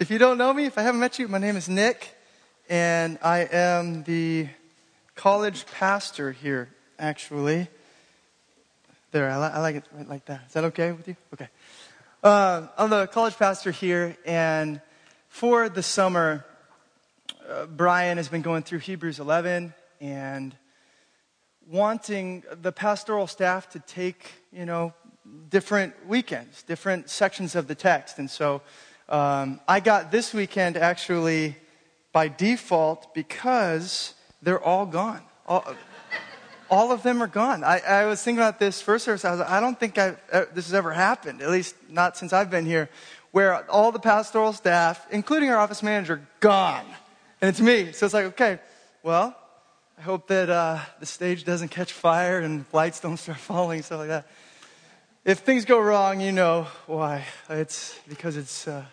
if you don't know me, if I haven't met you, my name is Nick, and I am the college pastor here, actually. There, I, li- I like it right like that. Is that okay with you? Okay. Uh, I'm the college pastor here, and for the summer, uh, Brian has been going through Hebrews 11 and wanting the pastoral staff to take, you know, different weekends, different sections of the text. And so um, I got this weekend actually by default because they're all gone. All, all of them are gone. I, I, was thinking about this first service. I was like, I don't think I, uh, this has ever happened, at least not since I've been here, where all the pastoral staff, including our office manager, gone. And it's me. So it's like, okay, well, I hope that uh, the stage doesn't catch fire and lights don't start falling, stuff like that. If things go wrong, you know why. It's because it's, uh,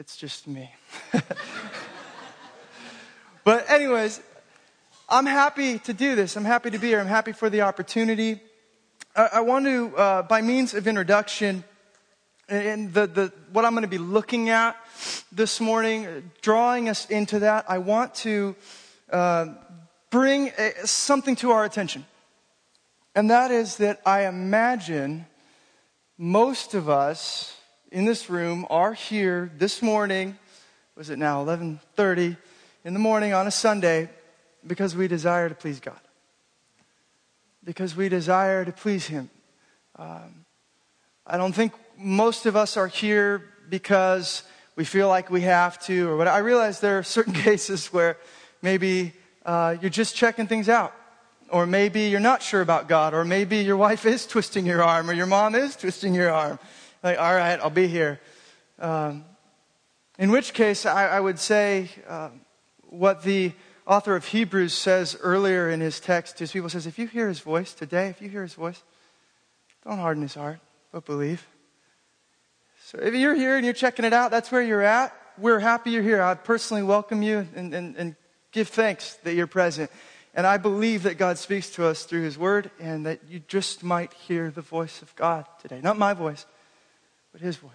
it's just me. but, anyways, I'm happy to do this. I'm happy to be here. I'm happy for the opportunity. I, I want to, uh, by means of introduction, and the, the, what I'm going to be looking at this morning, drawing us into that, I want to uh, bring a, something to our attention. And that is that I imagine most of us in this room are here this morning, was it now 11:30 in the morning on a Sunday because we desire to please God. Because we desire to please him. Um, I don't think most of us are here because we feel like we have to or what I realize there are certain cases where maybe uh, you're just checking things out or maybe you're not sure about God, or maybe your wife is twisting your arm, or your mom is twisting your arm. Like, all right, I'll be here. Um, in which case, I, I would say uh, what the author of Hebrews says earlier in his text to his people says, if you hear his voice today, if you hear his voice, don't harden his heart, but believe. So if you're here and you're checking it out, that's where you're at. We're happy you're here. I personally welcome you and, and, and give thanks that you're present. And I believe that God speaks to us through His Word and that you just might hear the voice of God today. Not my voice, but His voice.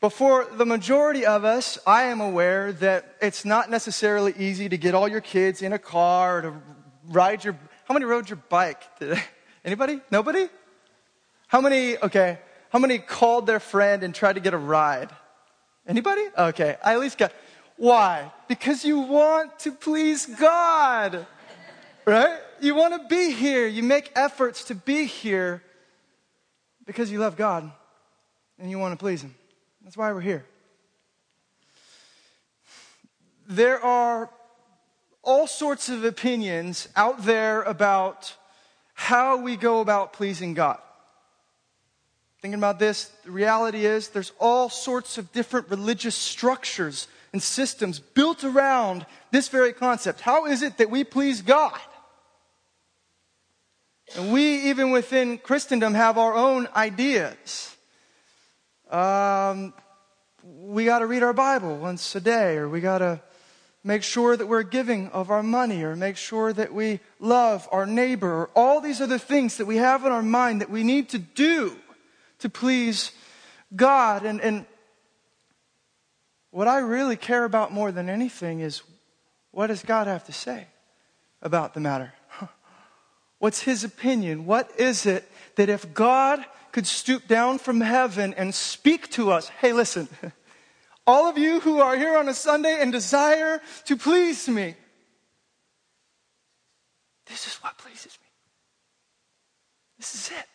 But for the majority of us, I am aware that it's not necessarily easy to get all your kids in a car or to ride your. How many rode your bike today? Anybody? Nobody? How many, okay, how many called their friend and tried to get a ride? Anybody? Okay, I at least got. Why? Because you want to please God. Right? You want to be here. You make efforts to be here because you love God and you want to please Him. That's why we're here. There are all sorts of opinions out there about how we go about pleasing God. Thinking about this, the reality is there's all sorts of different religious structures and systems built around this very concept. How is it that we please God? And we, even within Christendom, have our own ideas. Um, we got to read our Bible once a day, or we got to make sure that we're giving of our money, or make sure that we love our neighbor, or all these other things that we have in our mind that we need to do to please God. And, and what I really care about more than anything is what does God have to say about the matter? What's his opinion? What is it that if God could stoop down from heaven and speak to us, hey, listen, all of you who are here on a Sunday and desire to please me, this is what pleases me. This is it.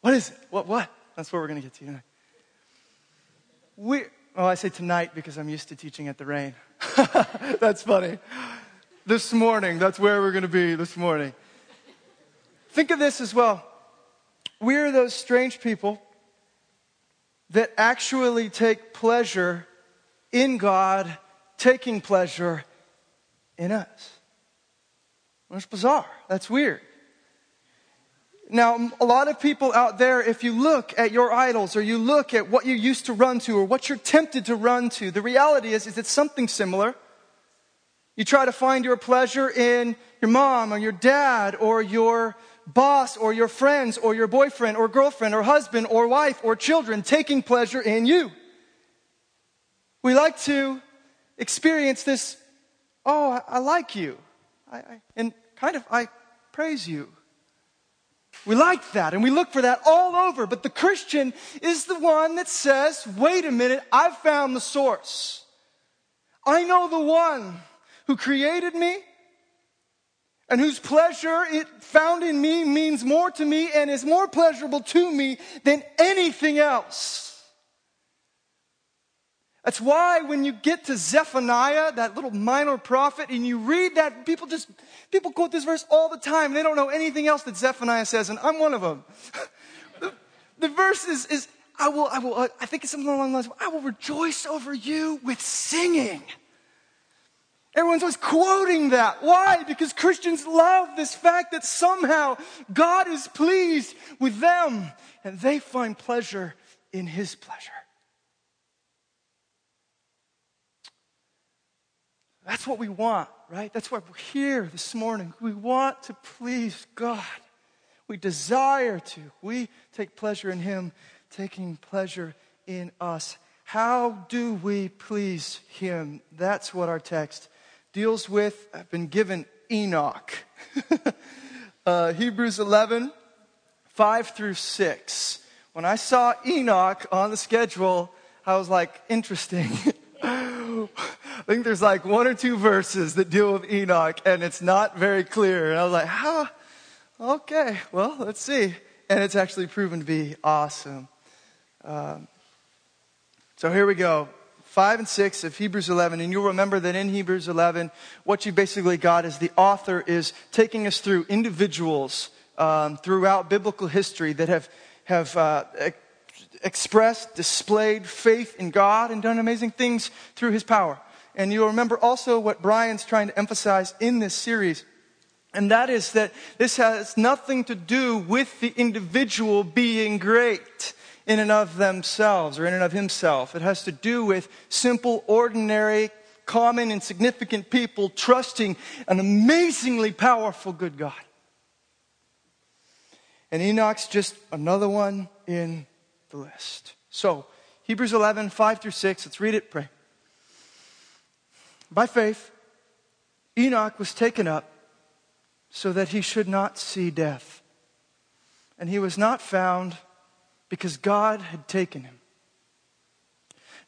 What is it? What? What? That's what we're going to get to tonight. We, well, I say tonight because I'm used to teaching at the rain. that's funny. This morning, that's where we're going to be this morning. Think of this as well. We're those strange people that actually take pleasure in God, taking pleasure in us. That's bizarre. That's weird. Now, a lot of people out there, if you look at your idols or you look at what you used to run to or what you're tempted to run to, the reality is, is it's something similar. You try to find your pleasure in your mom or your dad or your boss or your friends or your boyfriend or girlfriend or husband or wife or children taking pleasure in you. We like to experience this, oh, I, I like you. I, I, and kind of, I praise you. We like that and we look for that all over. But the Christian is the one that says, wait a minute, I've found the source. I know the one who created me and whose pleasure it found in me means more to me and is more pleasurable to me than anything else. That's why when you get to Zephaniah, that little minor prophet, and you read that, people just, people quote this verse all the time. They don't know anything else that Zephaniah says, and I'm one of them. the, the verse is, is, I will, I will, I think it's something along the lines of, I will rejoice over you with singing. Everyone's always quoting that. Why? Because Christians love this fact that somehow God is pleased with them and they find pleasure in His pleasure. That's what we want, right? That's why we're here this morning. We want to please God. We desire to. We take pleasure in Him, taking pleasure in us. How do we please Him? That's what our text deals with. I've been given Enoch. uh, Hebrews 11, 5 through 6. When I saw Enoch on the schedule, I was like, interesting. I think there's like one or two verses that deal with Enoch, and it's not very clear. And I was like, huh? Okay, well, let's see. And it's actually proven to be awesome. Um, so here we go. 5 and 6 of Hebrews 11. And you'll remember that in Hebrews 11, what you basically got is the author is taking us through individuals um, throughout biblical history that have, have uh, expressed, displayed faith in God and done amazing things through his power. And you'll remember also what Brian's trying to emphasize in this series. And that is that this has nothing to do with the individual being great in and of themselves or in and of himself. It has to do with simple, ordinary, common, insignificant people trusting an amazingly powerful good God. And Enoch's just another one in the list. So, Hebrews 11, 5 through 6, let's read it, pray. By faith, Enoch was taken up so that he should not see death. And he was not found because God had taken him.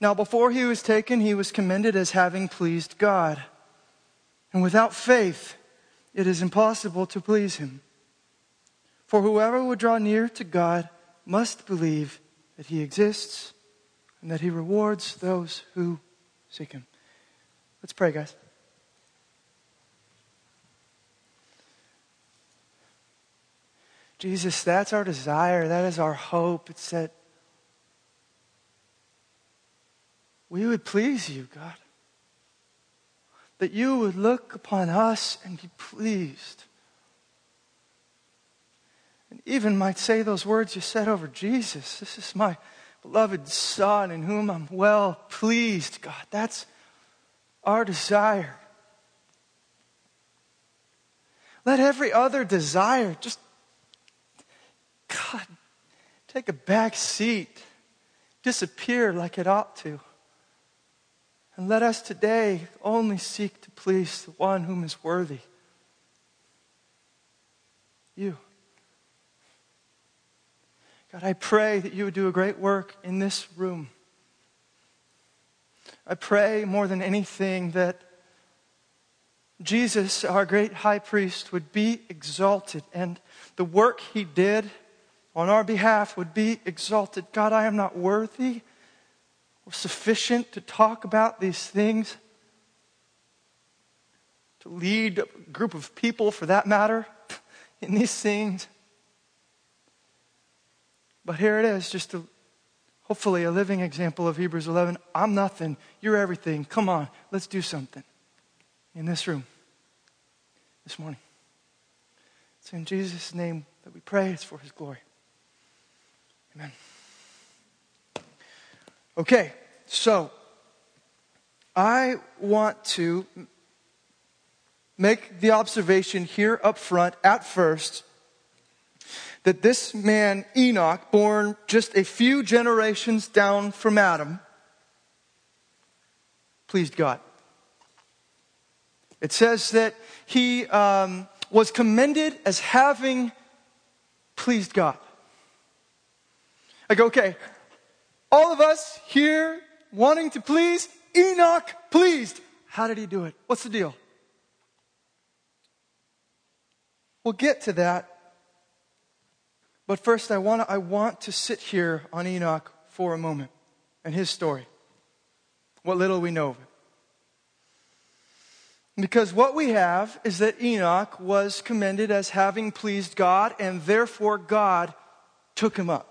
Now, before he was taken, he was commended as having pleased God. And without faith, it is impossible to please him. For whoever would draw near to God must believe that he exists and that he rewards those who seek him. Let's pray, guys. Jesus, that's our desire. That is our hope. It's that we would please you, God. That you would look upon us and be pleased. And even might say those words you said over Jesus. This is my beloved Son in whom I'm well pleased, God. That's our desire. Let every other desire just, God, take a back seat, disappear like it ought to. And let us today only seek to please the one whom is worthy. You. God, I pray that you would do a great work in this room. I pray more than anything that Jesus, our great high priest, would be exalted and the work he did on our behalf would be exalted. God, I am not worthy or sufficient to talk about these things, to lead a group of people for that matter in these things. But here it is, just to hopefully a living example of Hebrews 11. I'm nothing. You're everything. Come on, let's do something in this room this morning. It's in Jesus' name that we pray. It's for his glory. Amen. Okay, so I want to make the observation here up front at first that this man, Enoch, born just a few generations down from Adam, pleased God. It says that he um, was commended as having pleased God. I go, okay, all of us here wanting to please, Enoch pleased. How did he do it? What's the deal? We'll get to that. But first, I want, to, I want to sit here on Enoch for a moment and his story. What little we know of it. Because what we have is that Enoch was commended as having pleased God, and therefore God took him up.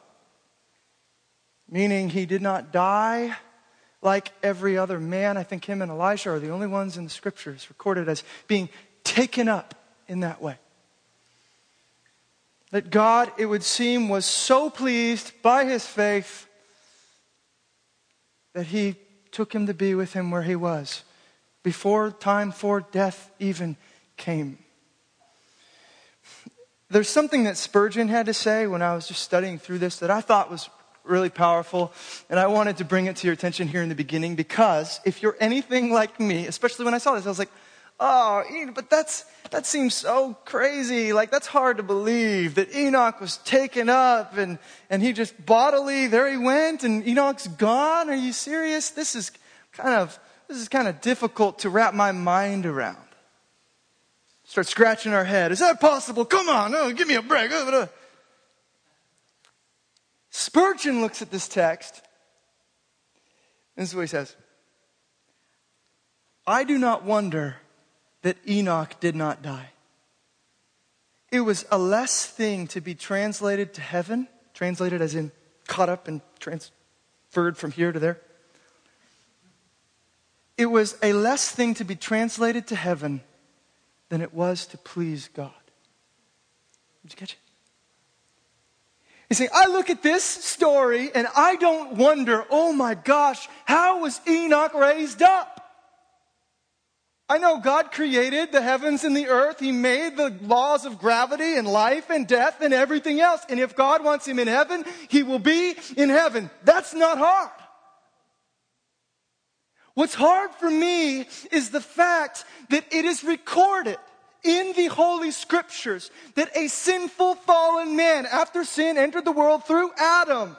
Meaning he did not die like every other man. I think him and Elijah are the only ones in the scriptures recorded as being taken up in that way. That God, it would seem, was so pleased by his faith that he took him to be with him where he was before time for death even came. There's something that Spurgeon had to say when I was just studying through this that I thought was really powerful, and I wanted to bring it to your attention here in the beginning because if you're anything like me, especially when I saw this, I was like, oh, but that's, that seems so crazy. Like, that's hard to believe that Enoch was taken up and, and he just bodily, there he went, and Enoch's gone. Are you serious? This is kind of, this is kind of difficult to wrap my mind around. Start scratching our head. Is that possible? Come on, oh, give me a break. Spurgeon looks at this text. and This is what he says I do not wonder that Enoch did not die. It was a less thing to be translated to heaven, translated as in caught up and transferred from here to there. It was a less thing to be translated to heaven than it was to please God. Did you catch it? You see, I look at this story and I don't wonder, oh my gosh, how was Enoch raised up? I know God created the heavens and the earth. He made the laws of gravity and life and death and everything else. And if God wants him in heaven, he will be in heaven. That's not hard. What's hard for me is the fact that it is recorded in the Holy Scriptures that a sinful fallen man, after sin entered the world through Adam,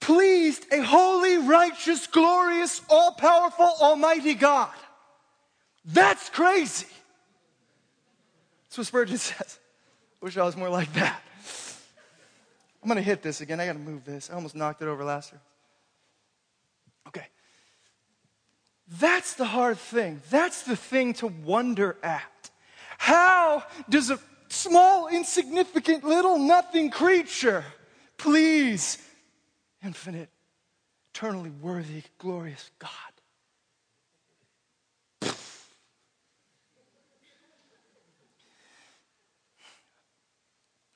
pleased a holy, righteous, glorious, all powerful, almighty God. That's crazy. That's what Spurgeon says. Wish I was more like that. I'm going to hit this again. I got to move this. I almost knocked it over last year. Okay. That's the hard thing. That's the thing to wonder at. How does a small, insignificant, little, nothing creature please infinite, eternally worthy, glorious God?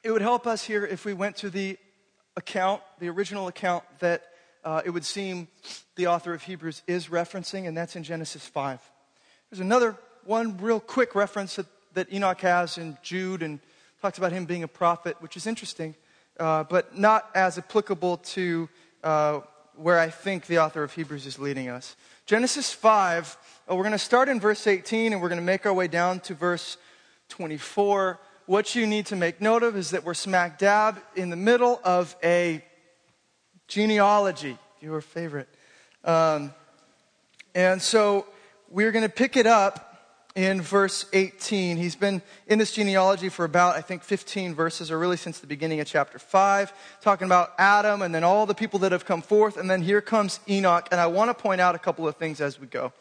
It would help us here if we went to the account, the original account that uh, it would seem the author of Hebrews is referencing, and that's in Genesis 5. There's another one real quick reference that, that Enoch has in Jude and talks about him being a prophet, which is interesting, uh, but not as applicable to uh, where I think the author of Hebrews is leading us. Genesis 5, uh, we're going to start in verse 18 and we're going to make our way down to verse 24. What you need to make note of is that we're smack dab in the middle of a genealogy, your favorite. Um, and so we're going to pick it up in verse 18. He's been in this genealogy for about, I think, 15 verses, or really since the beginning of chapter 5, talking about Adam and then all the people that have come forth. And then here comes Enoch. And I want to point out a couple of things as we go.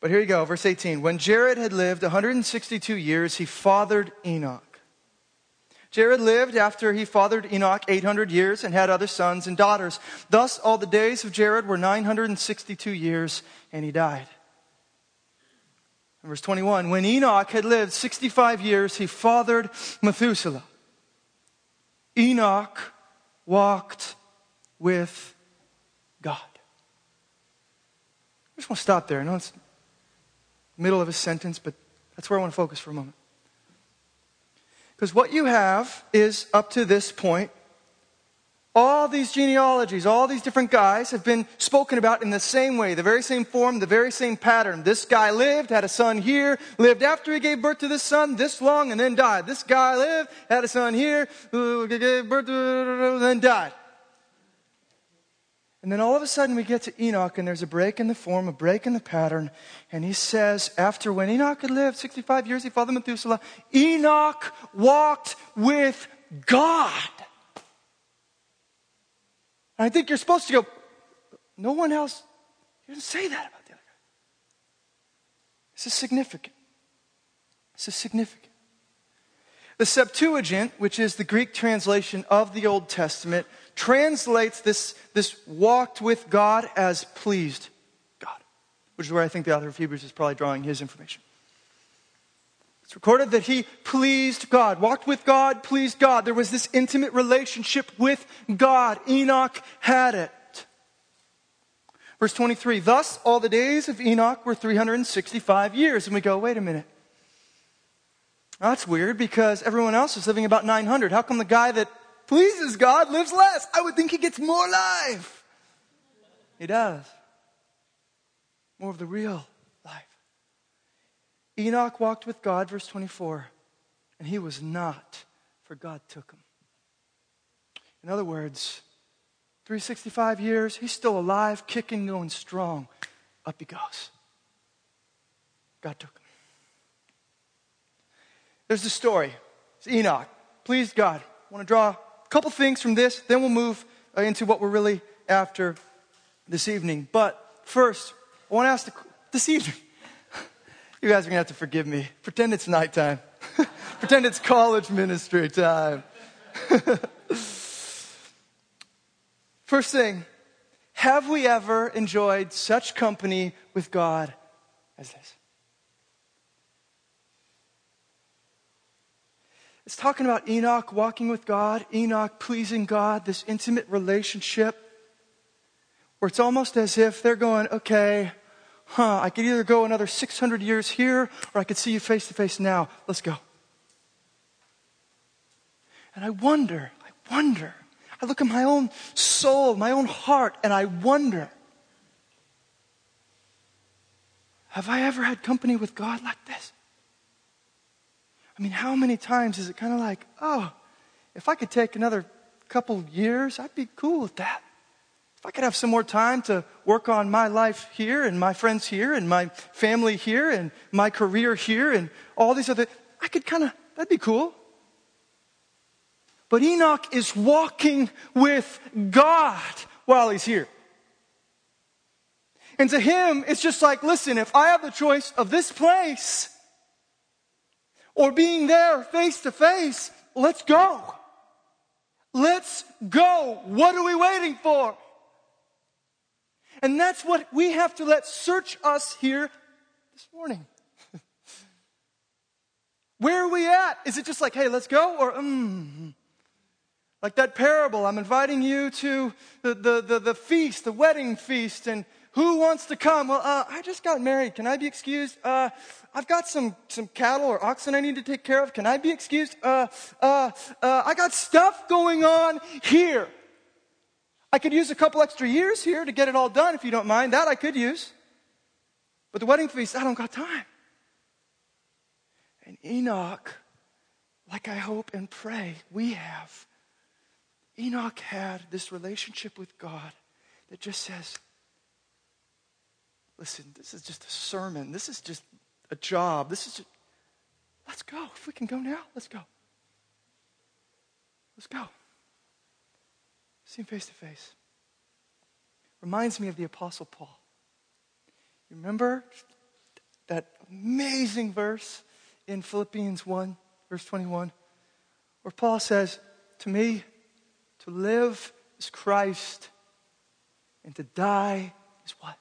But here you go, verse 18. When Jared had lived 162 years, he fathered Enoch. Jared lived after he fathered Enoch 800 years and had other sons and daughters. Thus, all the days of Jared were 962 years, and he died. Verse 21, when Enoch had lived 65 years, he fathered Methuselah. Enoch walked with God. I just want to stop there. I know it's the middle of a sentence, but that's where I want to focus for a moment. Because what you have is, up to this point, All these genealogies, all these different guys have been spoken about in the same way, the very same form, the very same pattern. This guy lived, had a son here, lived after he gave birth to this son this long, and then died. This guy lived, had a son here, gave birth to, and then died. And then all of a sudden we get to Enoch, and there's a break in the form, a break in the pattern. And he says, after when Enoch had lived 65 years, he fathered Methuselah, Enoch walked with God. And I think you're supposed to go, no one else, you didn't say that about the other guy. This is significant. This is significant. The Septuagint, which is the Greek translation of the Old Testament, translates this, this walked with God as pleased God, which is where I think the author of Hebrews is probably drawing his information. It's recorded that he pleased God, walked with God, pleased God. There was this intimate relationship with God. Enoch had it. Verse 23 Thus, all the days of Enoch were 365 years. And we go, wait a minute. That's weird because everyone else is living about 900. How come the guy that pleases God lives less? I would think he gets more life. He does. More of the real life. Enoch walked with God, verse 24, and he was not, for God took him. In other words, 365 years, he's still alive, kicking, going strong. Up he goes. God took him. There's the story. It's Enoch. Please, God. I want to draw couple things from this, then we'll move uh, into what we're really after this evening. But first, I want to ask the, this evening you guys are going to have to forgive me. Pretend it's nighttime. Pretend it's college ministry time. First thing, have we ever enjoyed such company with God as this? It's talking about Enoch walking with God, Enoch pleasing God, this intimate relationship where it's almost as if they're going, okay, huh, I could either go another 600 years here or I could see you face to face now. Let's go. And I wonder, I wonder, I look at my own soul, my own heart, and I wonder have I ever had company with God like this? I mean, how many times is it kind of like, oh, if I could take another couple years, I'd be cool with that. If I could have some more time to work on my life here and my friends here and my family here and my career here and all these other, I could kind of, that'd be cool. But Enoch is walking with God while he's here. And to him, it's just like, listen, if I have the choice of this place or being there face to face, let's go. Let's go. What are we waiting for? And that's what we have to let search us here this morning. Where are we at? Is it just like, hey, let's go? Or, mm, like that parable, I'm inviting you to the, the, the, the feast, the wedding feast, and who wants to come? Well, uh, I just got married. Can I be excused? Uh, I've got some, some cattle or oxen I need to take care of. Can I be excused? Uh, uh, uh I got stuff going on here. I could use a couple extra years here to get it all done if you don't mind. That I could use. But the wedding feast, I don't got time. And Enoch, like I hope and pray we have, Enoch had this relationship with God that just says, listen, this is just a sermon. This is just a job. This is just, let's go. If we can go now, let's go. Let's go. See him face to face. Reminds me of the Apostle Paul. You remember that amazing verse in Philippians 1, verse 21, where Paul says, To me, to live is Christ, and to die is what?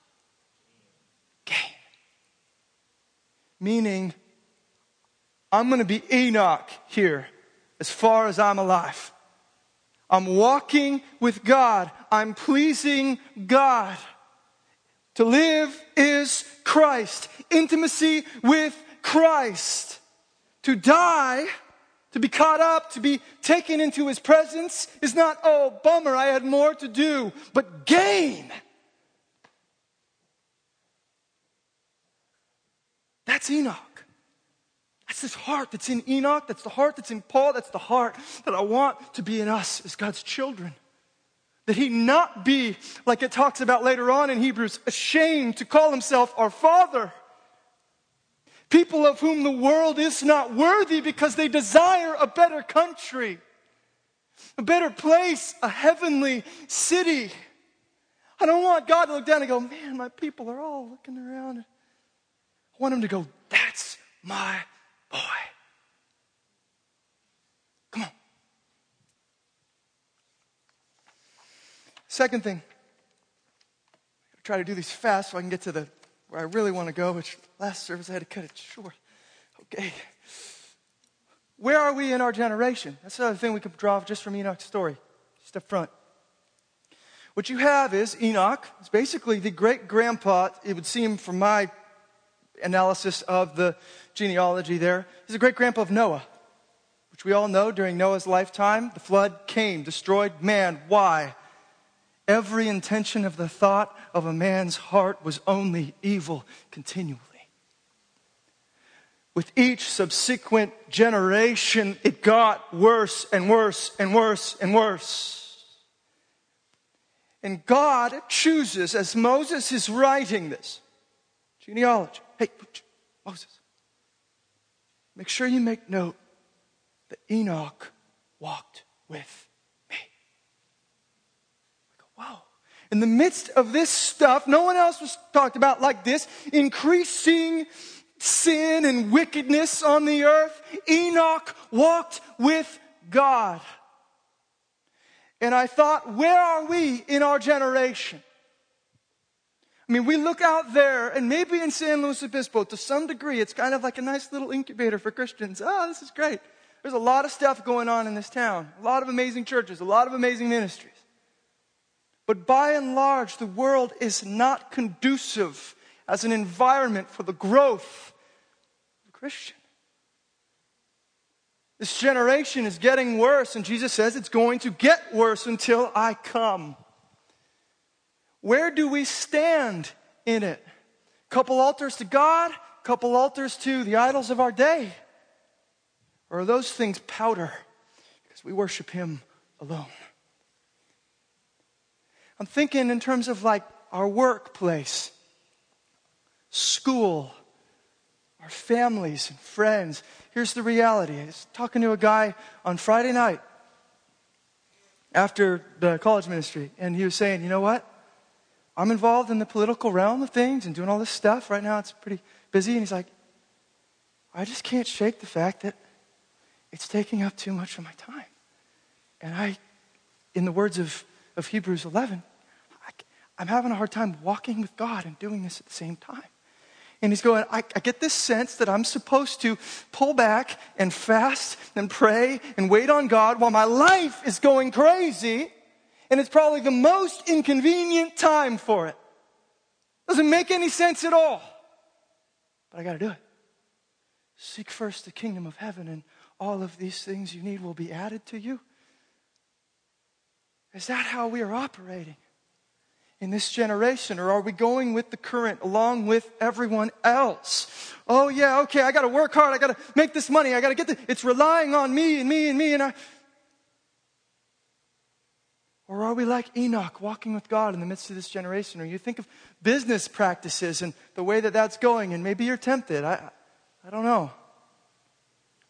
Gain. Meaning, I'm going to be Enoch here as far as I'm alive. I'm walking with God. I'm pleasing God. To live is Christ. Intimacy with Christ. To die, To be caught up, to be taken into his presence is not, oh, bummer, I had more to do, but gain. That's Enoch. That's this heart that's in Enoch. That's the heart that's in Paul. That's the heart that I want to be in us as God's children. That he not be, like it talks about later on in Hebrews, ashamed to call himself our Father. People of whom the world is not worthy because they desire a better country, a better place, a heavenly city. I don't want God to look down and go, man, my people are all looking around. Want him to go, that's my boy. Come on. Second thing, I try to do these fast so I can get to the where I really want to go, which last service I had to cut it short. Okay. Where are we in our generation? That's another thing we could draw just from Enoch's story, just up front. What you have is Enoch. It's basically the great grandpa, it would seem from my analysis of the genealogy there. He's a great grandpa of Noah, which we all know during Noah's lifetime, the flood came, destroyed man. Why? Every intention of the thought of a man's heart was only evil continually. With each subsequent generation, it got worse and worse and worse and worse. And God chooses, as Moses is writing this genealogy, hey, Moses, make sure you make note that Enoch walked with me. Wow. In the midst of this stuff, no one else was talked about like this, increasing sin and wickedness on the earth. Enoch walked with God. And I thought, where are we in our generation? I mean, we look out there, and maybe in San Luis Obispo, to some degree, it's kind of like a nice little incubator for Christians. Oh, this is great. There's a lot of stuff going on in this town, a lot of amazing churches, a lot of amazing ministries. But by and large, the world is not conducive as an environment for the growth of the Christian. This generation is getting worse, and Jesus says it's going to get worse until I come. Where do we stand in it? Couple altars to God, couple altars to the idols of our day? Or are those things powder because we worship Him alone? I'm thinking in terms of like our workplace, school, our families and friends. Here's the reality. I was talking to a guy on Friday night after the college ministry, and he was saying, you know what? I'm involved in the political realm of things and doing all this stuff. Right now, it's pretty busy. And he's like, I just can't shake the fact that it's taking up too much of my time. And I, in the words of of Hebrews 11, I, am having a hard time walking with God and doing this at the same time. And he's going, I, I, get this sense that I'm supposed to pull back and fast and pray and wait on God while my life is going crazy. And it's probably the most inconvenient time for it. Doesn't make any sense at all. But I got to do it. Seek first the kingdom of heaven, and all of these things you need will be added to you. Is that how we are operating in this generation? Or are we going with the current along with everyone else? Oh, yeah, okay, I got to work hard. I got to make this money. I got to get this. It's relying on me and me and me and I. Or are we like Enoch walking with God in the midst of this generation? Or you think of business practices and the way that that's going, and maybe you're tempted. I, I don't know.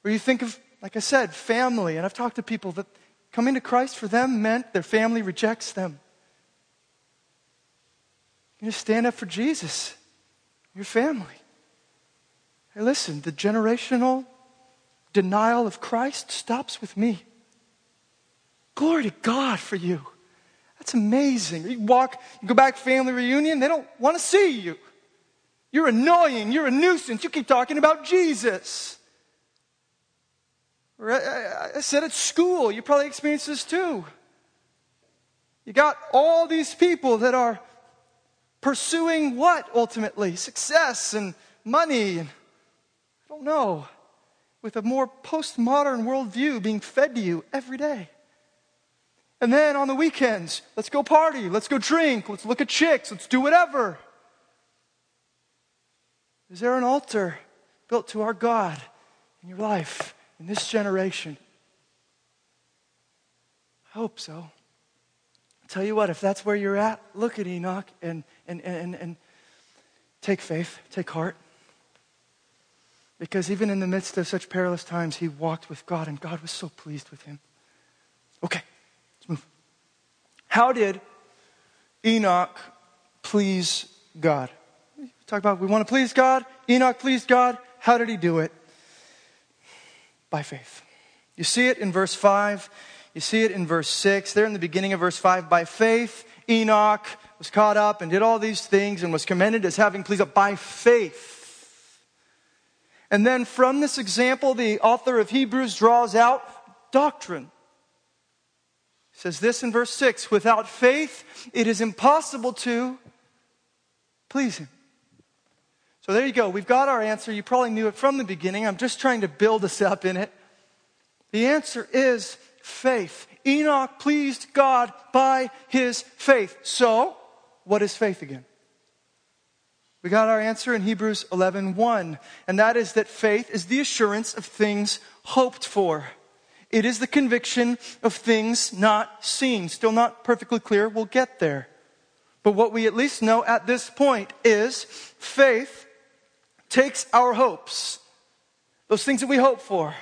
Or you think of, like I said, family. And I've talked to people that Coming to Christ for them meant their family rejects them. You just stand up for Jesus, your family. Hey, listen, the generational denial of Christ stops with me. Glory to God for you. That's amazing. You walk, you go back family reunion, they don't want to see you. You're annoying, you're a nuisance. You keep talking about Jesus. I said at school, you probably experienced this too. You got all these people that are pursuing what ultimately? Success and money. And I don't know. with a more postmodern worldview being fed to you every day. And then on the weekends, let's go party, let's go drink, let's look at chicks, let's do whatever. Is there an altar built to our God in your life, in this generation? I hope so. I'll tell you what, if that's where you're at, look at Enoch and, and, and, and take faith, take heart. Because even in the midst of such perilous times, he walked with God, and God was so pleased with him. Okay. How did Enoch please God? We talk about we want to please God. Enoch pleased God. How did he do it? By faith. You see it in verse 5. You see it in verse 6. There in the beginning of verse 5. By faith, Enoch was caught up and did all these things and was commended as having pleased God by faith. And then from this example, the author of Hebrews draws out doctrine. He says this in verse 6 without faith, it is impossible to please Him. So there you go. We've got our answer. You probably knew it from the beginning. I'm just trying to build us up in it. The answer is faith. Enoch pleased God by his faith. So, what is faith again? We got our answer in Hebrews 11:1, 1, and that is that faith is the assurance of things hoped for. It is the conviction of things not seen. Still not perfectly clear. We'll get there. But what we at least know at this point is faith takes our hopes, those things that we hope for,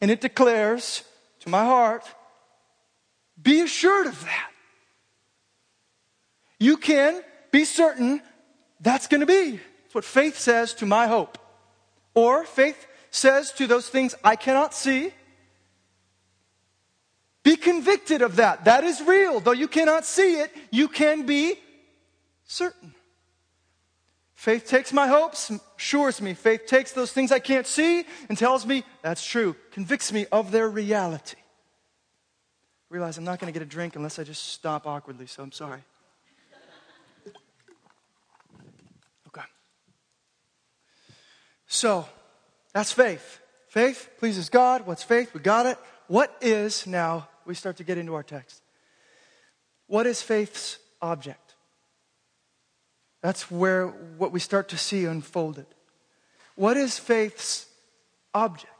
and it declares to my heart, be assured of that. You can be certain that's going to be. What faith says to my hope. Or faith says to those things I cannot see, be convicted of that. That is real. Though you cannot see it, you can be certain. Faith takes my hopes, assures me. Faith takes those things I can't see and tells me that's true, convicts me of their reality. realize I'm not going to get a drink unless I just stop awkwardly, so I'm sorry. Okay. So, that's faith. Faith pleases God. What's faith? We got it. What is, now, we start to get into our text. What is faith's object? That's where what we start to see unfolded. What is faith's object?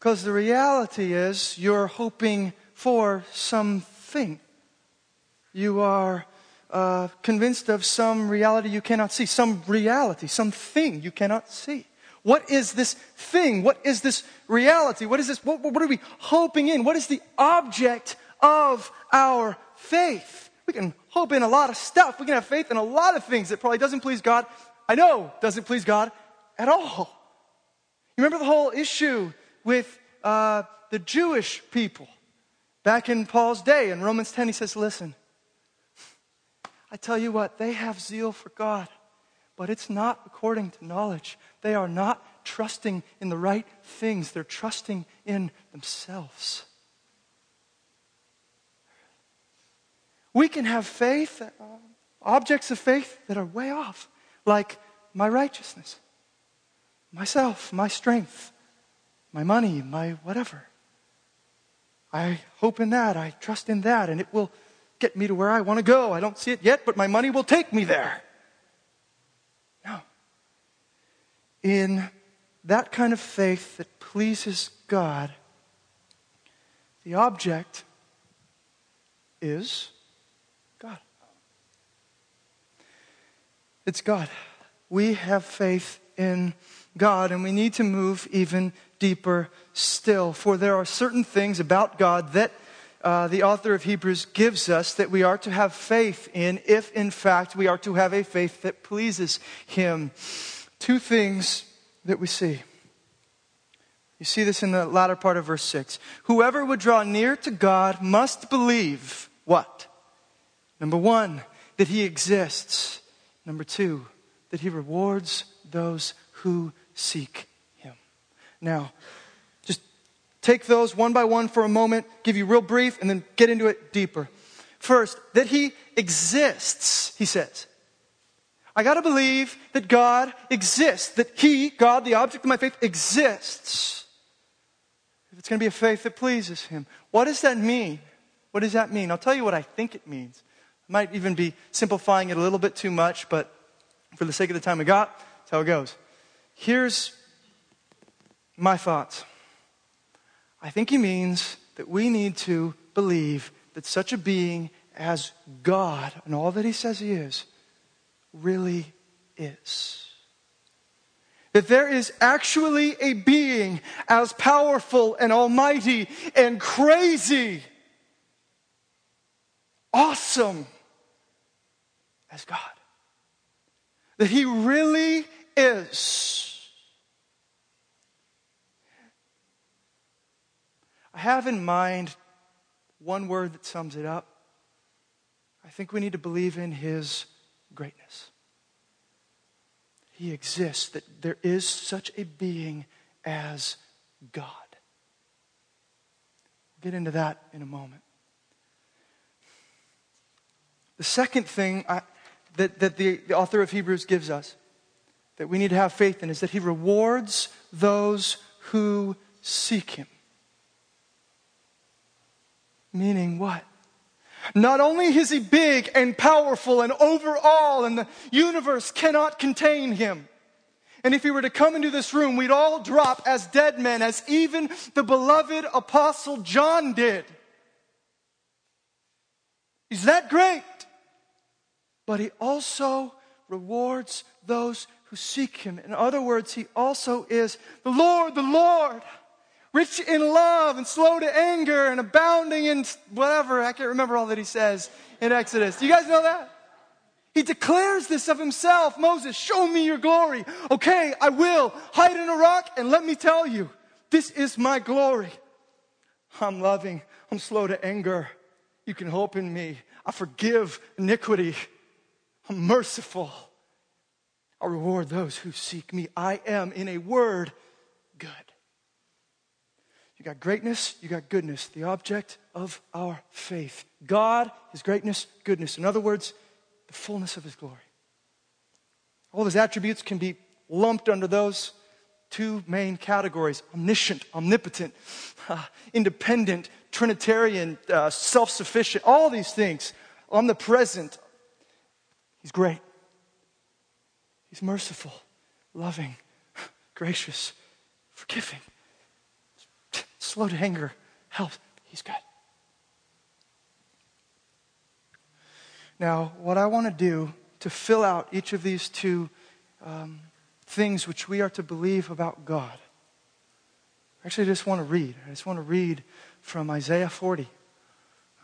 Because the reality is you're hoping for something. You are uh, convinced of some reality you cannot see, some reality, something you cannot see. What is this thing? What is this reality? What is this? What, what are we hoping in? What is the object of our faith? We can hope in a lot of stuff. We can have faith in a lot of things that probably doesn't please God. I know doesn't please God at all. You remember the whole issue with uh, the Jewish people back in Paul's day in Romans 10? He says, Listen, I tell you what, they have zeal for God, but it's not according to knowledge. They are not trusting in the right things, they're trusting in themselves. We can have faith, uh, objects of faith that are way off, like my righteousness, myself, my strength, my money, my whatever. I hope in that, I trust in that, and it will get me to where I want to go. I don't see it yet, but my money will take me there. No. In that kind of faith that pleases God, the object is God. It's God. We have faith in God, and we need to move even deeper still. For there are certain things about God that uh, the author of Hebrews gives us that we are to have faith in if, in fact, we are to have a faith that pleases Him. Two things that we see. You see this in the latter part of verse 6. Whoever would draw near to God must believe what? Number one, that He exists. Number two, that He rewards those who seek Him. Now, just take those one by one for a moment, give you real brief, and then get into it deeper. First, that he exists, he says. I got to believe that God exists, that He, God, the object of my faith, exists. If it's going to be a faith that pleases Him. What does that mean? What does that mean? I'll tell you what I think it means. I might even be simplifying it a little bit too much, but for the sake of the time we got, that's how it goes. Here's my thoughts. I think he means that we need to believe that such a being as God and all that he says he is really is. That there is actually a being as powerful and almighty and crazy, awesome as God. That he really is. I have in mind one word that sums it up. I think we need to believe in his greatness. He exists, that there is such a being as God. We'll get into that in a moment. The second thing I, that, that the, the author of Hebrews gives us that we need to have faith in is that he rewards those who seek him. Meaning what? Not only is he big and powerful and over all, and the universe cannot contain him. And if he were to come into this room, we'd all drop as dead men, as even the beloved apostle John did. He's that great. But he also rewards those who seek him. In other words, he also is the Lord, the Lord rich in love and slow to anger and abounding in whatever. I can't remember all that he says in Exodus. Do you guys know that? He declares this of himself. Moses, show me your glory. Okay, I will. Hide in a rock and let me tell you, this is my glory. I'm loving. I'm slow to anger. You can hope in me. I forgive iniquity. I'm merciful. I'll reward those who seek me. I am, in a word, good. You got greatness, you got goodness, the object of our faith. God, His greatness, goodness. In other words, the fullness of His glory. All His attributes can be lumped under those two main categories omniscient, omnipotent, uh, independent, Trinitarian, uh, self sufficient, all these things, omnipresent. He's great. He's merciful, loving, gracious, forgiving slow to anger, help. He's good. Now, what I want to do to fill out each of these two um, things which we are to believe about God, actually, I just want to read. I just want to read from Isaiah 40.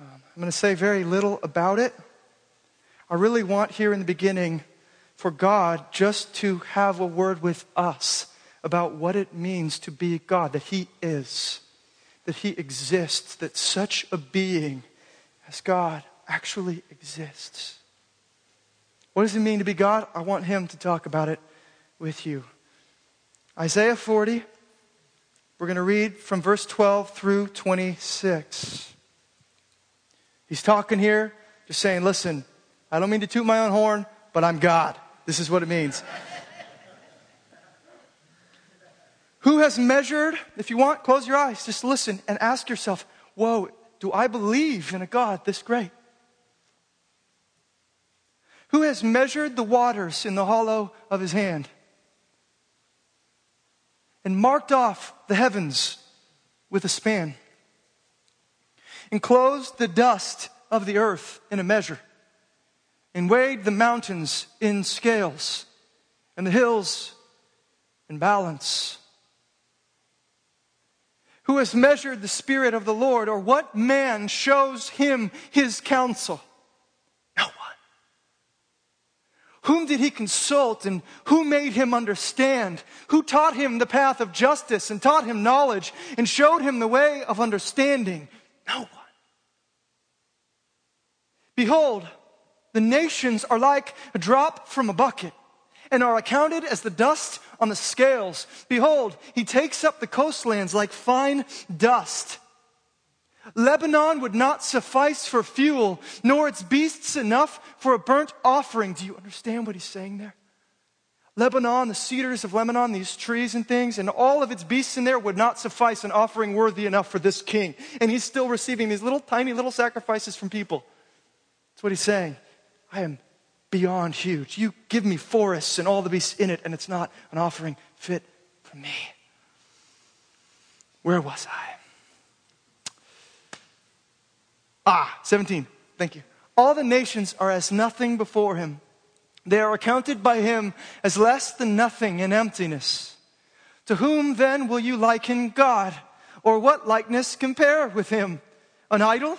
Um, I'm going to say very little about it. I really want here in the beginning for God just to have a word with us about what it means to be God, that He is that He exists, that such a being as God actually exists. What does it mean to be God? I want Him to talk about it with you. Isaiah 40, we're going to read from verse 12 through 26. He's talking here, just saying, listen, I don't mean to toot my own horn, but I'm God. This is what it means. Who has measured, if you want, close your eyes, just listen and ask yourself, whoa, do I believe in a God this great? Who has measured the waters in the hollow of his hand and marked off the heavens with a span, enclosed the dust of the earth in a measure, and weighed the mountains in scales and the hills in balance? Who has measured the Spirit of the Lord, or what man shows him his counsel? No one. Whom did he consult and who made him understand? Who taught him the path of justice and taught him knowledge and showed him the way of understanding? No one. Behold, the nations are like a drop from a bucket and are accounted as the dust on the scales. Behold, he takes up the coastlands like fine dust. Lebanon would not suffice for fuel, nor its beasts enough for a burnt offering. Do you understand what he's saying there? Lebanon, the cedars of Lebanon, these trees and things, and all of its beasts in there would not suffice an offering worthy enough for this king. And he's still receiving these little tiny little sacrifices from people. That's what he's saying. I am beyond huge. You give me forests and all the beasts in it, and it's not an offering fit for me. Where was I? Ah, 17. Thank you. All the nations are as nothing before him. They are accounted by him as less than nothing in emptiness. To whom then will you liken God? Or what likeness compare with him? An idol?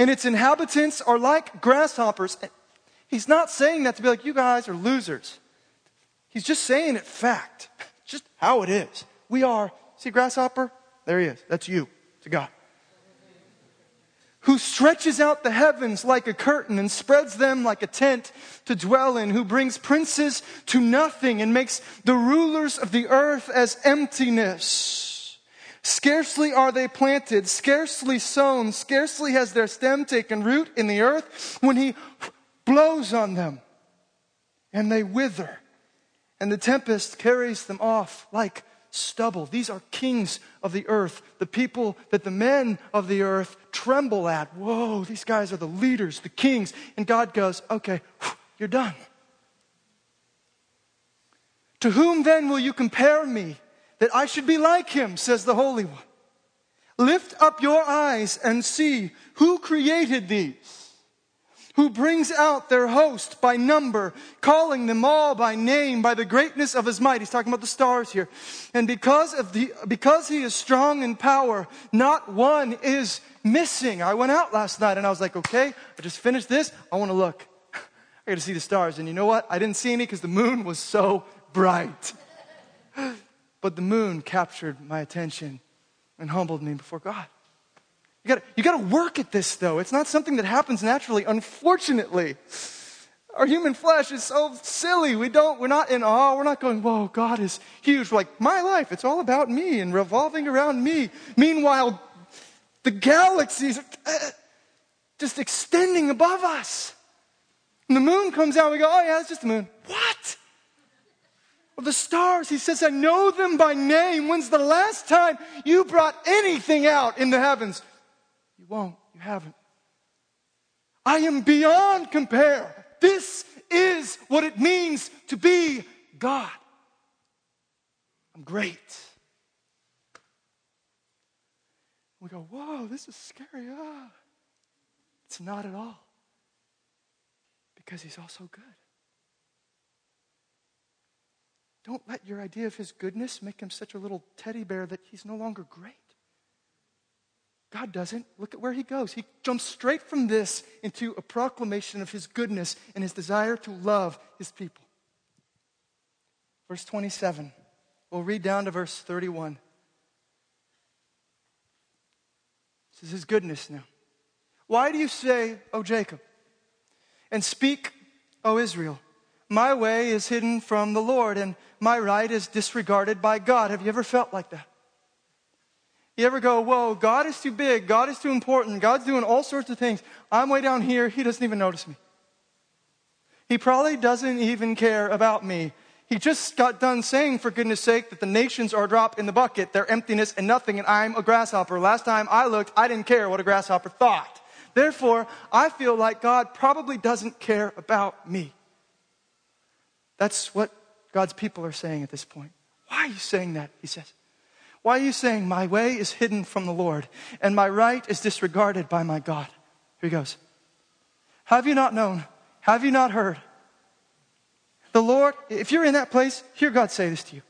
and its inhabitants are like grasshoppers. He's not saying that to be like, you guys are losers. He's just saying it fact, just how it is. We are, see, grasshopper? There he is. That's you to God. Who stretches out the heavens like a curtain and spreads them like a tent to dwell in, who brings princes to nothing and makes the rulers of the earth as emptiness Scarcely are they planted, scarcely sown, scarcely has their stem taken root in the earth when he blows on them and they wither. And the tempest carries them off like stubble. These are kings of the earth, the people that the men of the earth tremble at. Whoa, these guys are the leaders, the kings. And God goes, okay, you're done. To whom then will you compare me? That I should be like him, says the Holy One. Lift up your eyes and see who created these, who brings out their host by number, calling them all by name, by the greatness of his might. He's talking about the stars here. And because of the, because he is strong in power, not one is missing. I went out last night and I was like, okay, I just finished this. I want to look. I got to see the stars. And you know what? I didn't see any because the moon was so bright. But the moon captured my attention and humbled me before God. You gotta, you gotta work at this though. It's not something that happens naturally, unfortunately. Our human flesh is so silly. We don't, we're not in awe. We're not going, whoa, God is huge. We're like, my life, it's all about me and revolving around me. Meanwhile, the galaxies are uh, just extending above us. And the moon comes out, we go, oh yeah, it's just the moon. What? Of the stars. He says, I know them by name. When's the last time you brought anything out in the heavens? You won't. You haven't. I am beyond compare. This is what it means to be God. I'm great. We go, whoa, this is scary. Ah. It's not at all. Because he's also good. Don't let your idea of his goodness make him such a little teddy bear that he's no longer great. God doesn't. Look at where he goes. He jumps straight from this into a proclamation of his goodness and his desire to love his people. Verse 27. We'll read down to verse 31. This is his goodness now. Why do you say, O Jacob, and speak, O Israel? My way is hidden from the Lord, and my right is disregarded by God. Have you ever felt like that? You ever go, whoa, God is too big, God is too important, God's doing all sorts of things. I'm way down here, He doesn't even notice me. He probably doesn't even care about me. He just got done saying, for goodness sake, that the nations are a drop in the bucket, they're emptiness and nothing, and I'm a grasshopper. Last time I looked, I didn't care what a grasshopper thought. Therefore, I feel like God probably doesn't care about me. That's what God's people are saying at this point. Why are you saying that? He says. Why are you saying, My way is hidden from the Lord, and my right is disregarded by my God? Here he goes. Have you not known? Have you not heard? The Lord, if you're in that place, hear God say this to you.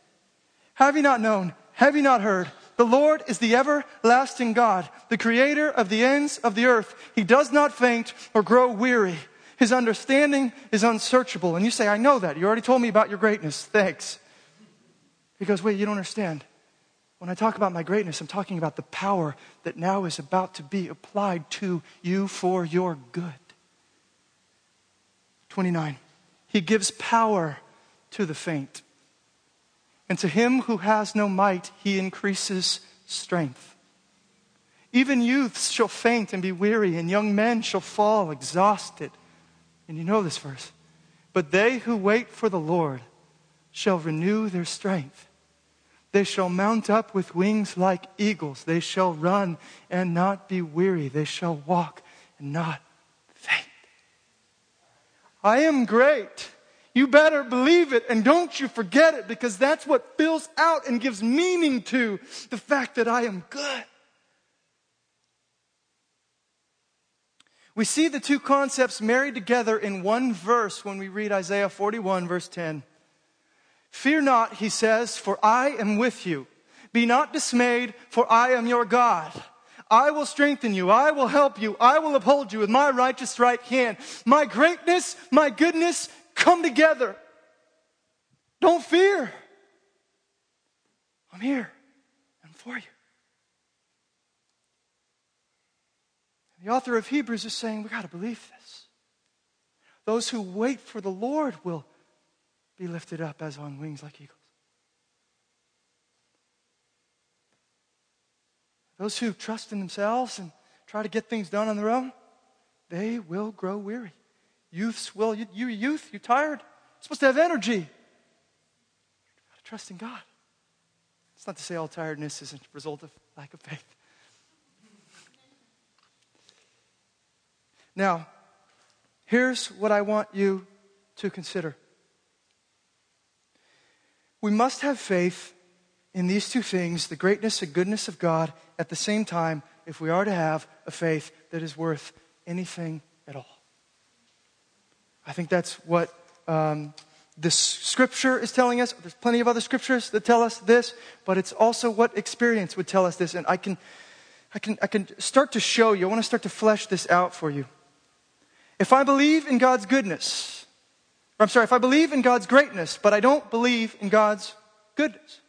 Have you not known? Have you not heard? The Lord is the everlasting God, the creator of the ends of the earth. He does not faint or grow weary. His understanding is unsearchable. And you say, I know that. You already told me about your greatness. Thanks. He goes, wait, you don't understand. When I talk about my greatness, I'm talking about the power that now is about to be applied to you for your good. 29. He gives power to the faint. And to him who has no might, he increases strength. Even youths shall faint and be weary, and young men shall fall exhausted. And you know this verse. But they who wait for the Lord shall renew their strength. They shall mount up with wings like eagles. They shall run and not be weary. They shall walk and not faint. I am great. You better believe it and don't you forget it because that's what fills out and gives meaning to the fact that I am good. We see the two concepts married together in one verse when we read Isaiah 41, verse 10. Fear not, he says, for I am with you. Be not dismayed, for I am your God. I will strengthen you. I will help you. I will uphold you with my righteous right hand. My greatness, my goodness come together. Don't fear. I'm here I'm for you. The author of Hebrews is saying, we've got to believe this. Those who wait for the Lord will be lifted up as on wings like eagles. Those who trust in themselves and try to get things done on their own, they will grow weary. Youths will, you, you youth, you're tired? You're supposed to have energy. You gotta trust in God. It's not to say all tiredness is a result of lack of faith. Now, here's what I want you to consider. We must have faith in these two things, the greatness and goodness of God, at the same time, if we are to have a faith that is worth anything at all. I think that's what um, this scripture is telling us. There's plenty of other scriptures that tell us this, but it's also what experience would tell us this. And I can, I can, I can start to show you, I want to start to flesh this out for you. If I believe in God's goodness, I'm sorry, if I believe in God's greatness, but I don't believe in God's goodness,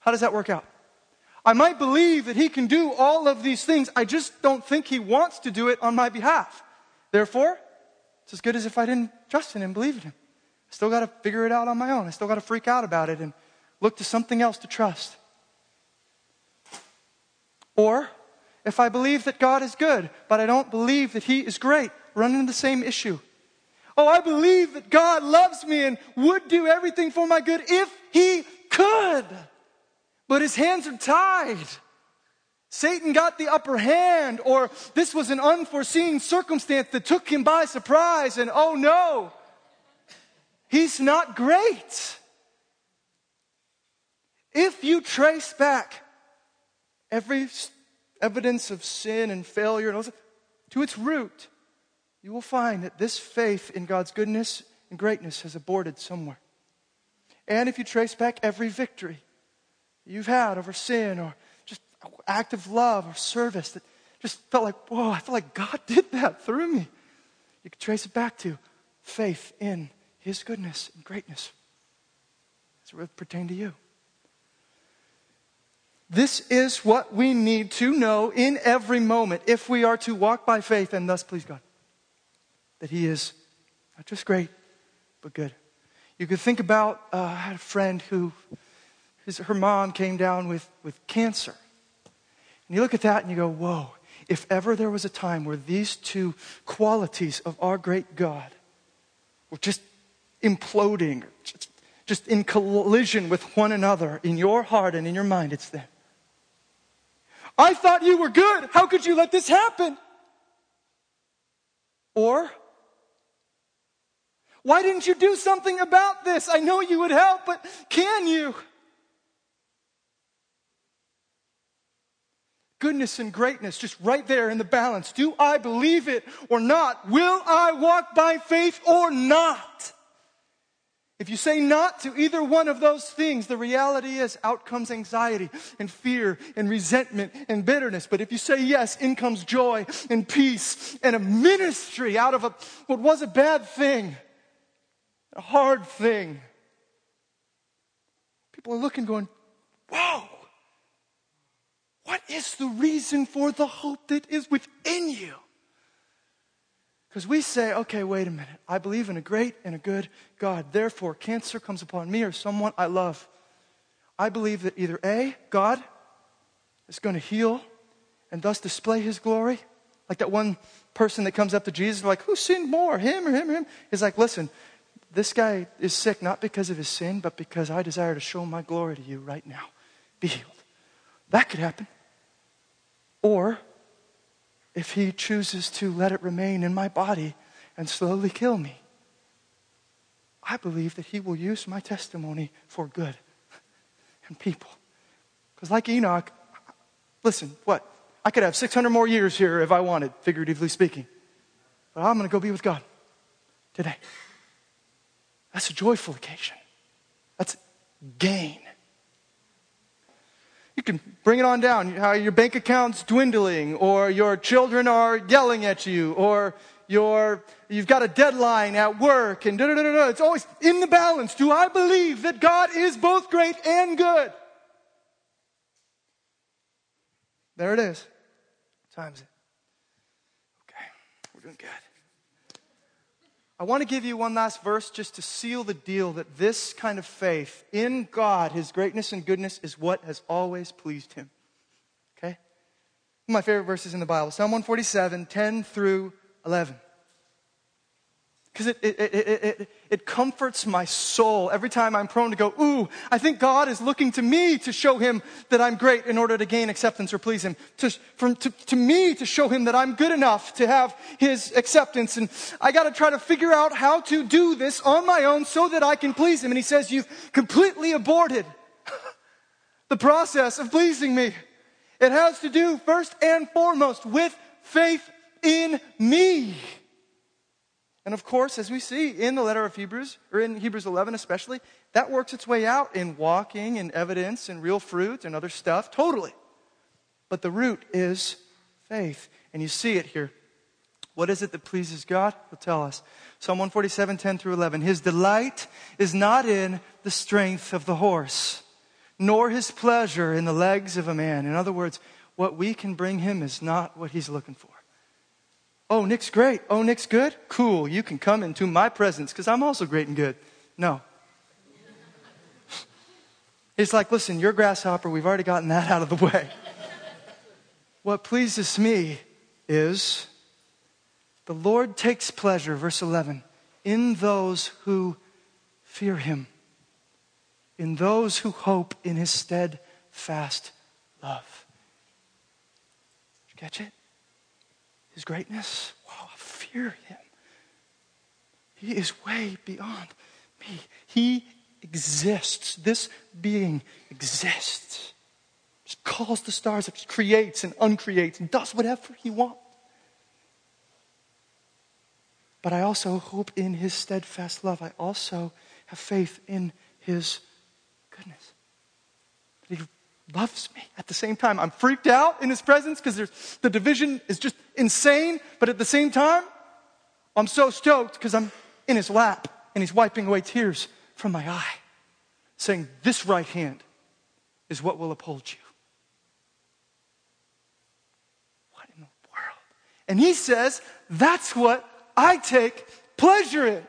how does that work out? I might believe that He can do all of these things, I just don't think He wants to do it on my behalf. Therefore, it's as good as if I didn't trust in Him, believe in Him. I still got to figure it out on my own. I still got to freak out about it and look to something else to trust. Or, if I believe that God is good, but I don't believe that He is great, run into the same issue. Oh, I believe that God loves me and would do everything for my good if He could. But His hands are tied. Satan got the upper hand, or this was an unforeseen circumstance that took him by surprise, and oh no, he's not great. If you trace back every evidence of sin and failure and all this, to its root, you will find that this faith in God's goodness and greatness has aborted somewhere. And if you trace back every victory you've had over sin or just act of love or service that just felt like, whoa, I feel like God did that through me. You can trace it back to faith in His goodness and greatness as it pertain to you. This is what we need to know in every moment if we are to walk by faith and thus please God that He is not just great, but good. You could think about uh, I had a friend who, his, her mom came down with, with cancer. And you look at that and you go, whoa, if ever there was a time where these two qualities of our great God were just imploding, just, in collision with one another in your heart and in your mind, it's then. I thought you were good. How could you let this happen? Or, why didn't you do something about this? I know you would help, but can you? Goodness and greatness, just right there in the balance. Do I believe it or not? Will I walk by faith or not? If you say not to either one of those things, the reality is out comes anxiety and fear and resentment and bitterness. But if you say yes, in comes joy and peace and a ministry out of a, what was a bad thing, a hard thing. People are looking, going, Whoa, what is the reason for the hope that is within you? Because we say, okay, wait a minute. I believe in a great and a good God. Therefore, cancer comes upon me or someone I love. I believe that either A, God is going to heal and thus display his glory. Like that one person that comes up to Jesus, like, who sinned more, him or him or him? He's like, listen, this guy is sick not because of his sin, but because I desire to show my glory to you right now. Be healed. That could happen. Or if he chooses to let it remain in my body and slowly kill me. I believe that he will use my testimony for good and people. Because, like Enoch, listen, what? I could have 600 more years here if I wanted, figuratively speaking. But I'm going to go be with God today. That's a joyful occasion. That's gain. You can bring it on down. How your bank account's dwindling, or your children are yelling at you, or your, you've got a deadline at work, and da da da da. It's always in the balance. Do I believe that God is both great and good? There it is. Times it. Okay, we're doing good. I want to give you one last verse just to seal the deal that this kind of faith in God, His greatness and goodness, is what has always pleased Him. Okay? One of my favorite verses in the Bible Psalm 147, 10 through 11. Because it, it, it, it, it comforts my soul every time I'm prone to go, ooh, I think God is looking to me to show him that I'm great in order to gain acceptance or please him. To, from, to, to me to show him that I'm good enough to have his acceptance. And I got to try to figure out how to do this on my own so that I can please him. And he says, You've completely aborted the process of pleasing me. It has to do first and foremost with faith in me. And of course, as we see in the letter of Hebrews, or in Hebrews 11 especially, that works its way out in walking and evidence and real fruit and other stuff, totally. But the root is faith. And you see it here. What is it that pleases God? He'll tell us. Psalm 147, 10 through 11. His delight is not in the strength of the horse, nor his pleasure in the legs of a man. In other words, what we can bring him is not what he's looking for. Oh, Nick's great. Oh, Nick's good? Cool. You can come into my presence because I'm also great and good. No. It's like, listen, you're grasshopper. We've already gotten that out of the way. what pleases me is the Lord takes pleasure, verse 11, in those who fear him, in those who hope in his steadfast love. Did you catch it? His greatness. Wow, I fear him. He is way beyond me. He exists. This being exists. Just calls the stars, up, creates and uncreates, and does whatever he wants. But I also hope in his steadfast love. I also have faith in his goodness. He loves me at the same time. I'm freaked out in his presence because the division is just insane, but at the same time, I'm so stoked because I'm in his lap and he's wiping away tears from my eye, saying, This right hand is what will uphold you. What in the world? And he says, That's what I take pleasure in.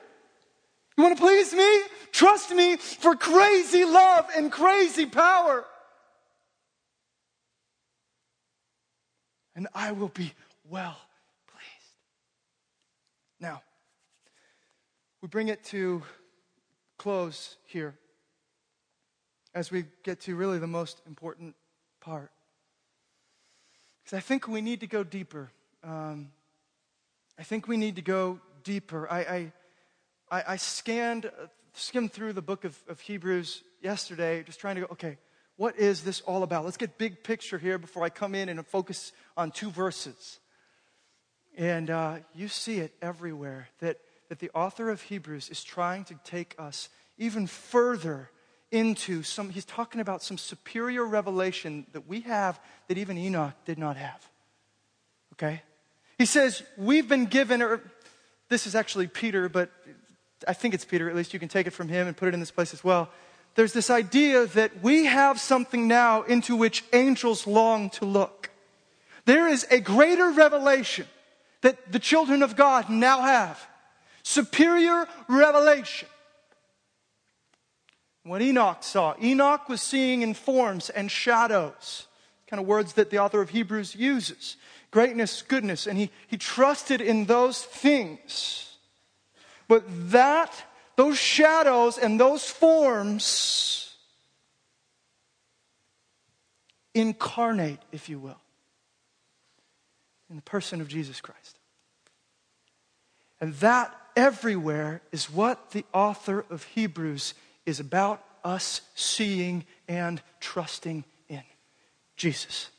You want to please me? Trust me for crazy love and crazy power. And I will be well pleased. Now, we bring it to close here as we get to really the most important part. Because I think we need to go deeper. Um, I think we need to go deeper. I, I, I scanned, skimmed through the book of, of Hebrews yesterday, just trying to go, okay, what is this all about? Let's get big picture here before I come in and focus on two verses. And uh, you see it everywhere that, that the author of Hebrews is trying to take us even further into some, he's talking about some superior revelation that we have that even Enoch did not have. Okay? He says, We've been given, or this is actually Peter, but I think it's Peter, at least you can take it from him and put it in this place as well. There's this idea that we have something now into which angels long to look. There is a greater revelation that the children of God now have. Superior revelation what Enoch saw. Enoch was seeing in forms and shadows, kind of words that the author of Hebrews uses greatness, goodness, and he, he trusted in those things. But that, those shadows and those forms incarnate, if you will, in the person of Jesus Christ. And that everywhere is what the author of Hebrews is about us seeing and trusting in Jesus.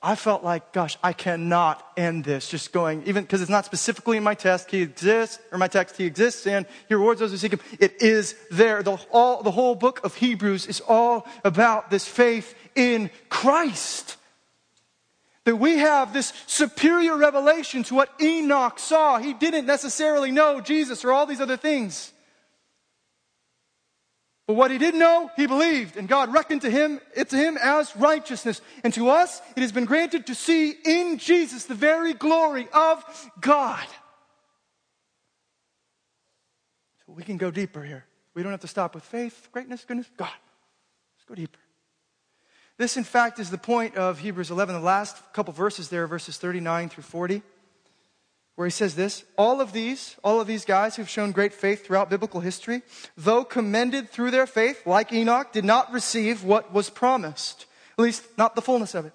I felt like, gosh, I cannot end this just going, even because it's not specifically in my text, he exists, or my text, he exists, and he rewards those who seek him. It is there. The, all, the whole book of Hebrews is all about this faith in Christ. That we have this superior revelation to what Enoch saw. He didn't necessarily know Jesus or all these other things. But what he didn't know, he believed, and God reckoned to him it to him as righteousness. And to us, it has been granted to see in Jesus the very glory of God. So we can go deeper here. We don't have to stop with faith, greatness, goodness, God. Let's go deeper. This, in fact, is the point of Hebrews 11, the last couple verses there, verses 39 through 40 where he says this all of these all of these guys who've shown great faith throughout biblical history though commended through their faith like enoch did not receive what was promised at least not the fullness of it.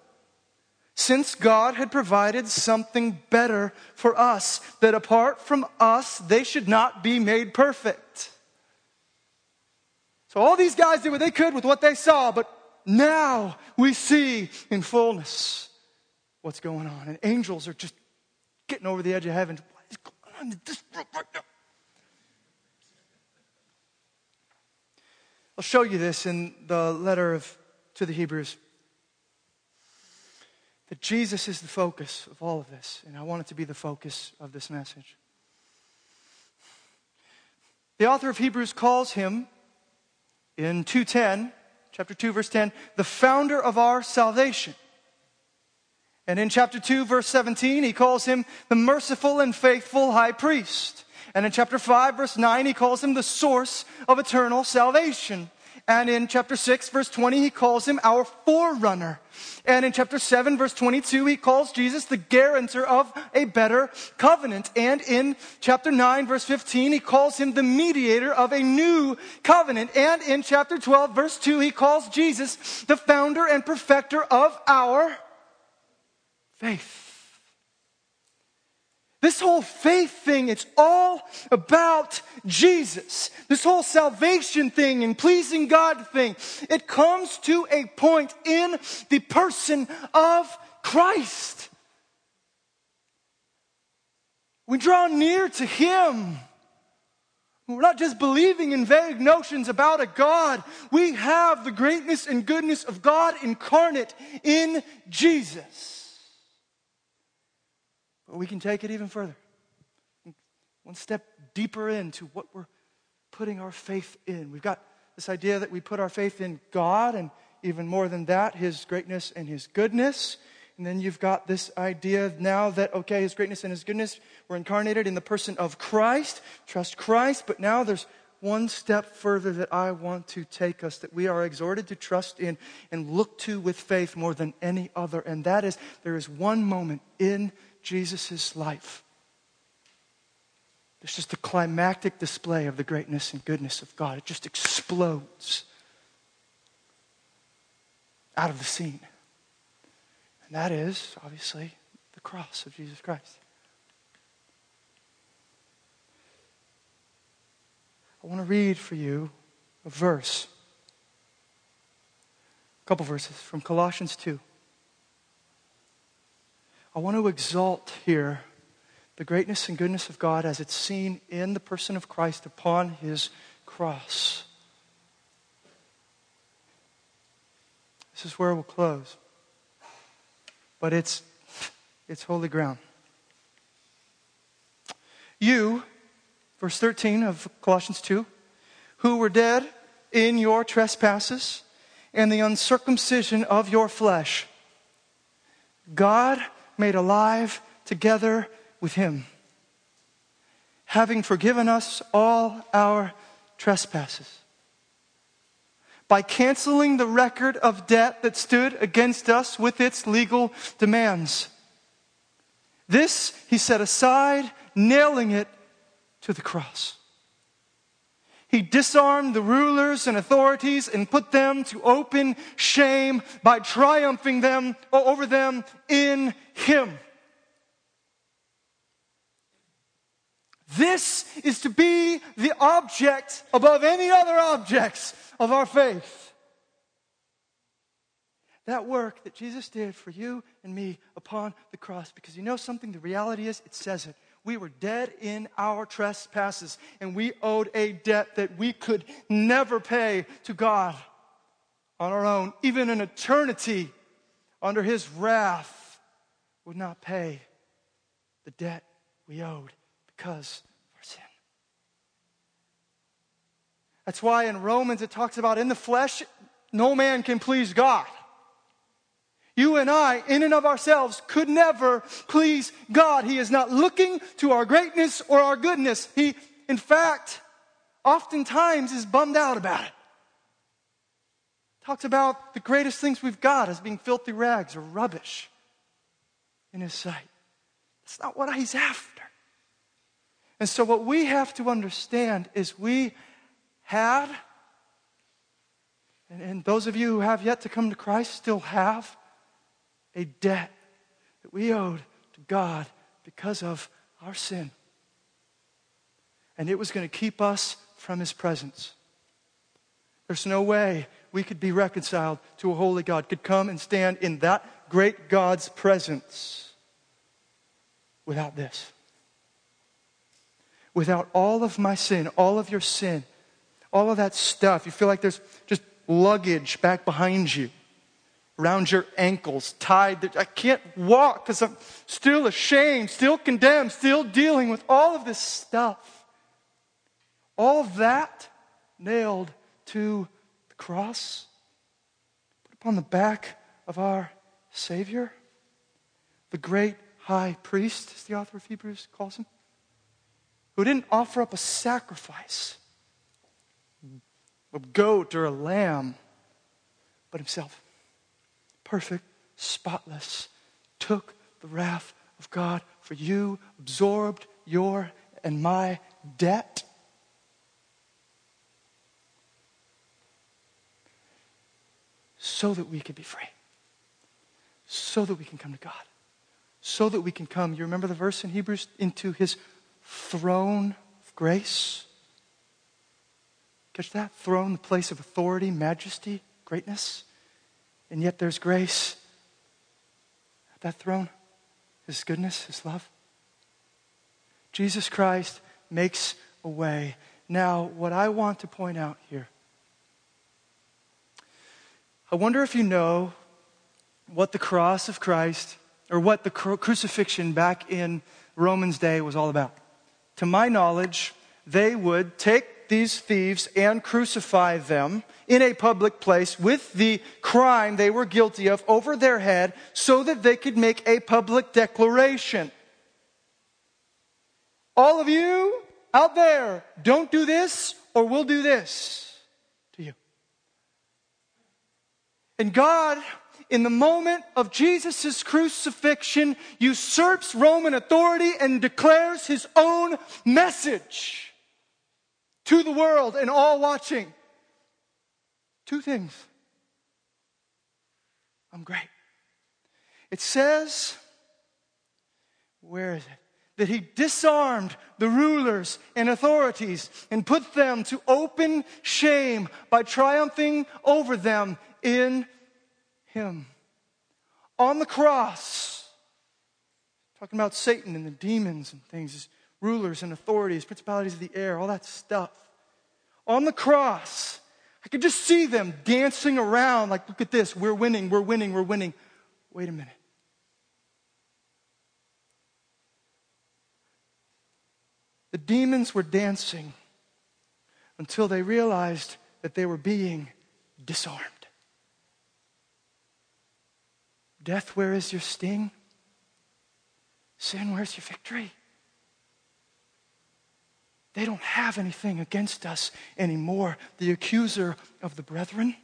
Since god had provided something better for us that apart from us they should not be made perfect. So all these guys did what they could with what they saw but now we see in fullness what's going on. And angels are just getting over the edge of heaven. What is going on in this room right now? I'll show you this in the letter of, to the Hebrews. That Jesus is the focus of all of this, and I want it to be the focus of this message. The author of Hebrews calls him in 2:10, chapter 2 verse 10, the founder of our salvation. And in chapter 2, verse 17, he calls him the merciful and faithful high priest. And in chapter 5, verse 9, he calls him the source of eternal salvation. And in chapter 6, verse 20, he calls him our forerunner. And in chapter 7, verse 22, he calls Jesus the guarantor of a better covenant. And in chapter 9, verse 15, he calls him the mediator of a new covenant. And in chapter 12, verse 2, he calls Jesus the founder and perfecter of our faith. This whole faith thing, it's all about Jesus. This whole salvation thing and pleasing God thing, it comes to a point in the person of Christ. We draw near to Him. We're not just believing in vague notions about a God. We have the greatness and goodness of God incarnate in Jesus. But we can take it even further. One step deeper into what we're putting our faith in. We've got this idea that we put our faith in God, and even more than that, His greatness and His goodness. And then you've got this idea now that, okay, His greatness and His goodness were incarnated in the person of Christ. Trust Christ. But now there's one step further that I want to take us that we are exhorted to trust in and look to with faith more than any other. And that is there is one moment in Jesus' life. It's just a climactic display of the greatness and goodness of God. It just explodes out of the scene. And that is, obviously, the cross of Jesus Christ. I want to read for you a verse, a couple verses from Colossians 2. I want to exalt here the greatness and goodness of God as it's seen in the person of Christ upon his cross. This is where we'll close. But it's, it's holy ground. You, verse 13 of Colossians 2, who were dead in your trespasses and the uncircumcision of your flesh, God made alive together with him, having forgiven us all our trespasses by canceling the record of debt that stood against us with its legal demands. This he set aside, nailing it to the cross. He disarmed the rulers and authorities and put them to open shame by triumphing them uh, over them in him. This is to be the object above any other objects of our faith. That work that Jesus did for you and me upon the cross. Because you know something? The reality is, it says it. We were dead in our trespasses, and we owed a debt that we could never pay to God on our own. Even an eternity under His wrath would not pay the debt we owed because of our sin. That's why in Romans it talks about in the flesh, no man can please God. You and I, in and of ourselves, could never please God. He is not looking to our greatness or our goodness. He, in fact, oftentimes is bummed out about it. Talks about the greatest things we've got as being filthy rags or rubbish in His sight. That's not what He's after. And so, what we have to understand is we had, and, and those of you who have yet to come to Christ still have, a debt that we owed to God because of our sin. And it was going to keep us from His presence. There's no way we could be reconciled to a holy God, could come and stand in that great God's presence without this. Without all of my sin, all of your sin, all of that stuff. You feel like there's just luggage back behind you around your ankles, tied. I can't walk because I'm still ashamed, still condemned, still dealing with all of this stuff. All that nailed to the cross, put upon the back of our Savior, the great high priest, as the author of Hebrews calls him, who didn't offer up a sacrifice, a goat or a lamb, but himself perfect, spotless, took the wrath of God for you, absorbed your and my debt. So that we could be free. So that we can come to God. So that we can come, you remember the verse in Hebrews, into his throne of grace? Catch that? Throne, the place of authority, majesty, greatness and yet there's grace at that throne His goodness, His love. Jesus Christ makes a way. Now, what I want to point out here, I wonder if you know what the cross of Christ or what the crucifixion back in Romans' day was all about. To my knowledge, they would take these thieves and crucify them in a public place with the crime they were guilty of over their head so that they could make a public declaration. All of you out there, don't do this or we'll do this to you. And God, in the moment of Jesus' crucifixion, usurps Roman authority and declares his own message to the world and all watching. Two things. I'm great. It says, where is it? That he disarmed the rulers and authorities and put them to open shame by triumphing over them in him. On the cross, talking about Satan and the demons and things rulers and authorities, principalities of the air, all that stuff. on the cross, I could just see them dancing around like, look at this, we're winning, we're winning, we're winning. Wait a minute. The demons were dancing until they realized that they were being disarmed. Death, where is your sting? Sin, where's your victory? They don't have anything against us anymore. The accuser of the brethren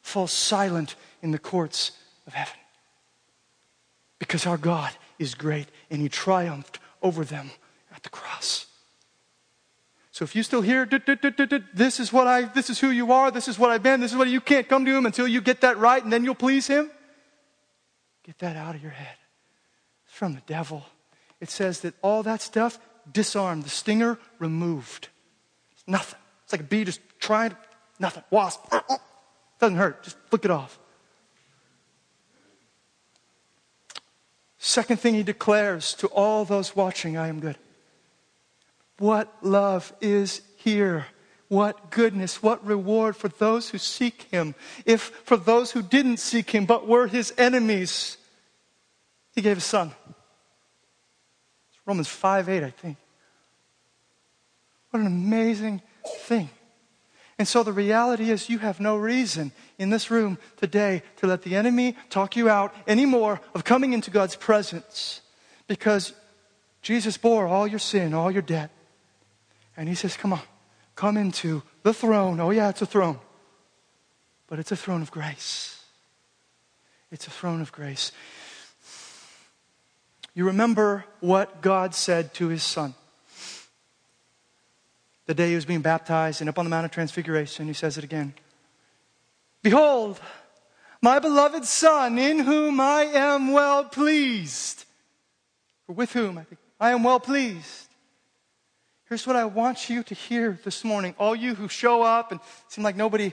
falls silent in the courts of heaven. Because our God is great and he triumphed over them at the cross. So if you still hear, this is what I, this is who you are, this is what I've been, this is what you can't come to him until you get that right and then you'll please him. Get that out of your head. It's from the devil. It says that all that stuff disarmed, the stinger removed. It's nothing. It's like a bee just trying, nothing. Wasp. Uh, uh. Doesn't hurt. Just flick it off. Second thing he declares to all those watching, I am good. What love is here. What goodness, what reward for those who seek him. If for those who didn't seek him but were his enemies, he gave his son. Romans 5 8, I think. What an amazing thing. And so the reality is, you have no reason in this room today to let the enemy talk you out anymore of coming into God's presence because Jesus bore all your sin, all your debt. And he says, Come on, come into the throne. Oh, yeah, it's a throne, but it's a throne of grace. It's a throne of grace. You remember what God said to his son. The day he was being baptized and up on the Mount of Transfiguration, he says it again. Behold, my beloved son, in whom I am well pleased. Or with whom I think I am well pleased. Here's what I want you to hear this morning. All you who show up and seem like nobody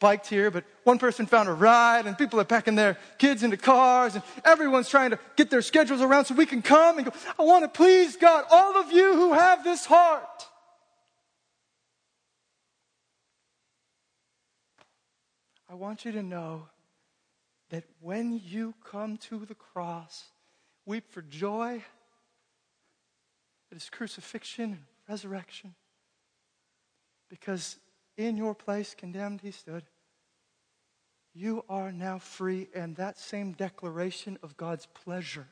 biked here, but one person found a ride, and people are packing their kids into cars, and everyone's trying to get their schedules around so we can come and go. I want to please God. All of you who have this heart. I want you to know that when you come to the cross, weep for joy at his crucifixion and resurrection. Because in your place, condemned, he stood. You are now free, and that same declaration of God's pleasure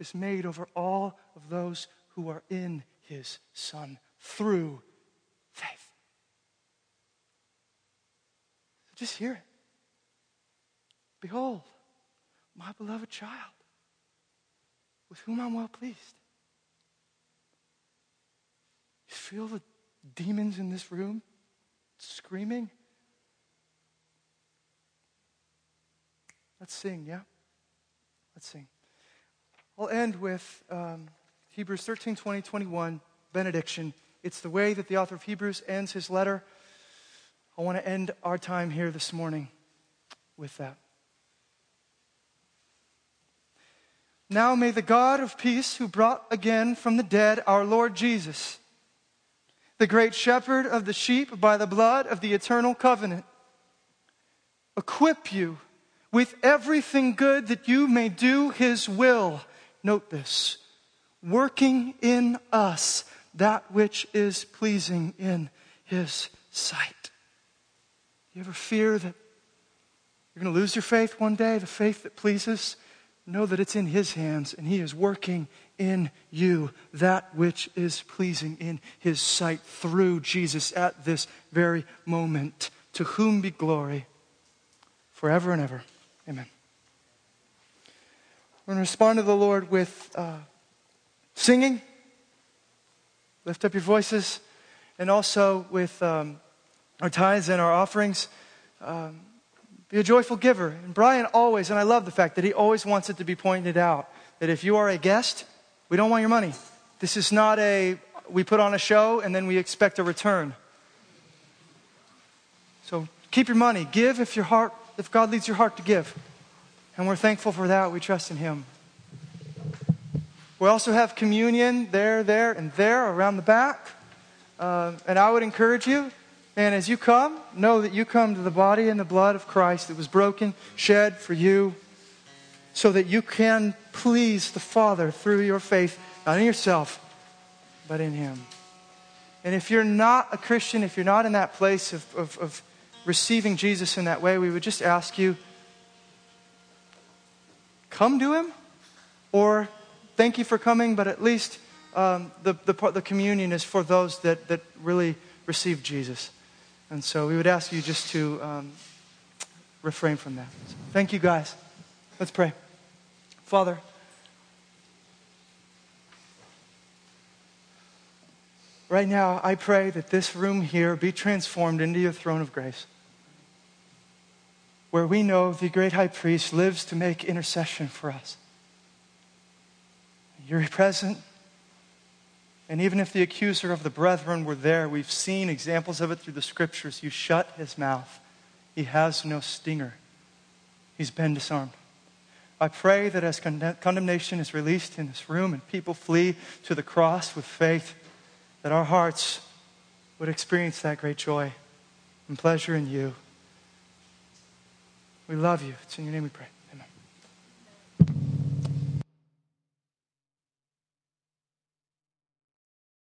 is made over all of those who are in his Son through faith. Just hear it. Behold, my beloved child, with whom I'm well pleased. You feel the demons in this room screaming? Let's sing, yeah? Let's sing. I'll end with um, Hebrews 13, 20, 21, benediction. It's the way that the author of Hebrews ends his letter. I want to end our time here this morning with that. Now may the God of peace, who brought again from the dead our Lord Jesus, the great shepherd of the sheep by the blood of the eternal covenant, equip you with everything good that you may do his will. Note this working in us that which is pleasing in his sight. You ever fear that you're going to lose your faith one day, the faith that pleases? Know that it's in his hands and he is working in you that which is pleasing in his sight through Jesus at this very moment. To whom be glory forever and ever. Amen. We're going to respond to the Lord with uh, singing. Lift up your voices. And also with um, our tithes and our offerings. Um, be a joyful giver. And Brian always, and I love the fact that he always wants it to be pointed out that if you are a guest, we don't want your money. This is not a, we put on a show and then we expect a return. So keep your money. Give if your heart if God leads your heart to give. And we're thankful for that. We trust in Him. We also have communion there, there, and there around the back. Uh, and I would encourage you And as you come, know that you come to the body and the blood of Christ that was broken, shed for you, so that you can please the Father through your faith, not in yourself, but in Him. And if you're not a Christian, if you're not in that place of, of, of receiving Jesus in that way, we would just ask you come to Him, or thank you for coming, but at least um, the, the, the communion is for those that, that really receive Jesus. And so we would ask you just to um, refrain from that. So thank you, guys. Let's pray. Father, right now, I pray that this room here be transformed into your throne of grace, where we know the great high priest lives to make intercession for us. You're present and even if the accuser of the brethren were there, we've seen examples of it through the scriptures. You shut his mouth, he has no stinger. He's been disarmed. I pray that as condemnation is released in this room and people flee to the cross with faith, that our hearts would experience that great joy and pleasure in you. We love you. It's in your name we pray.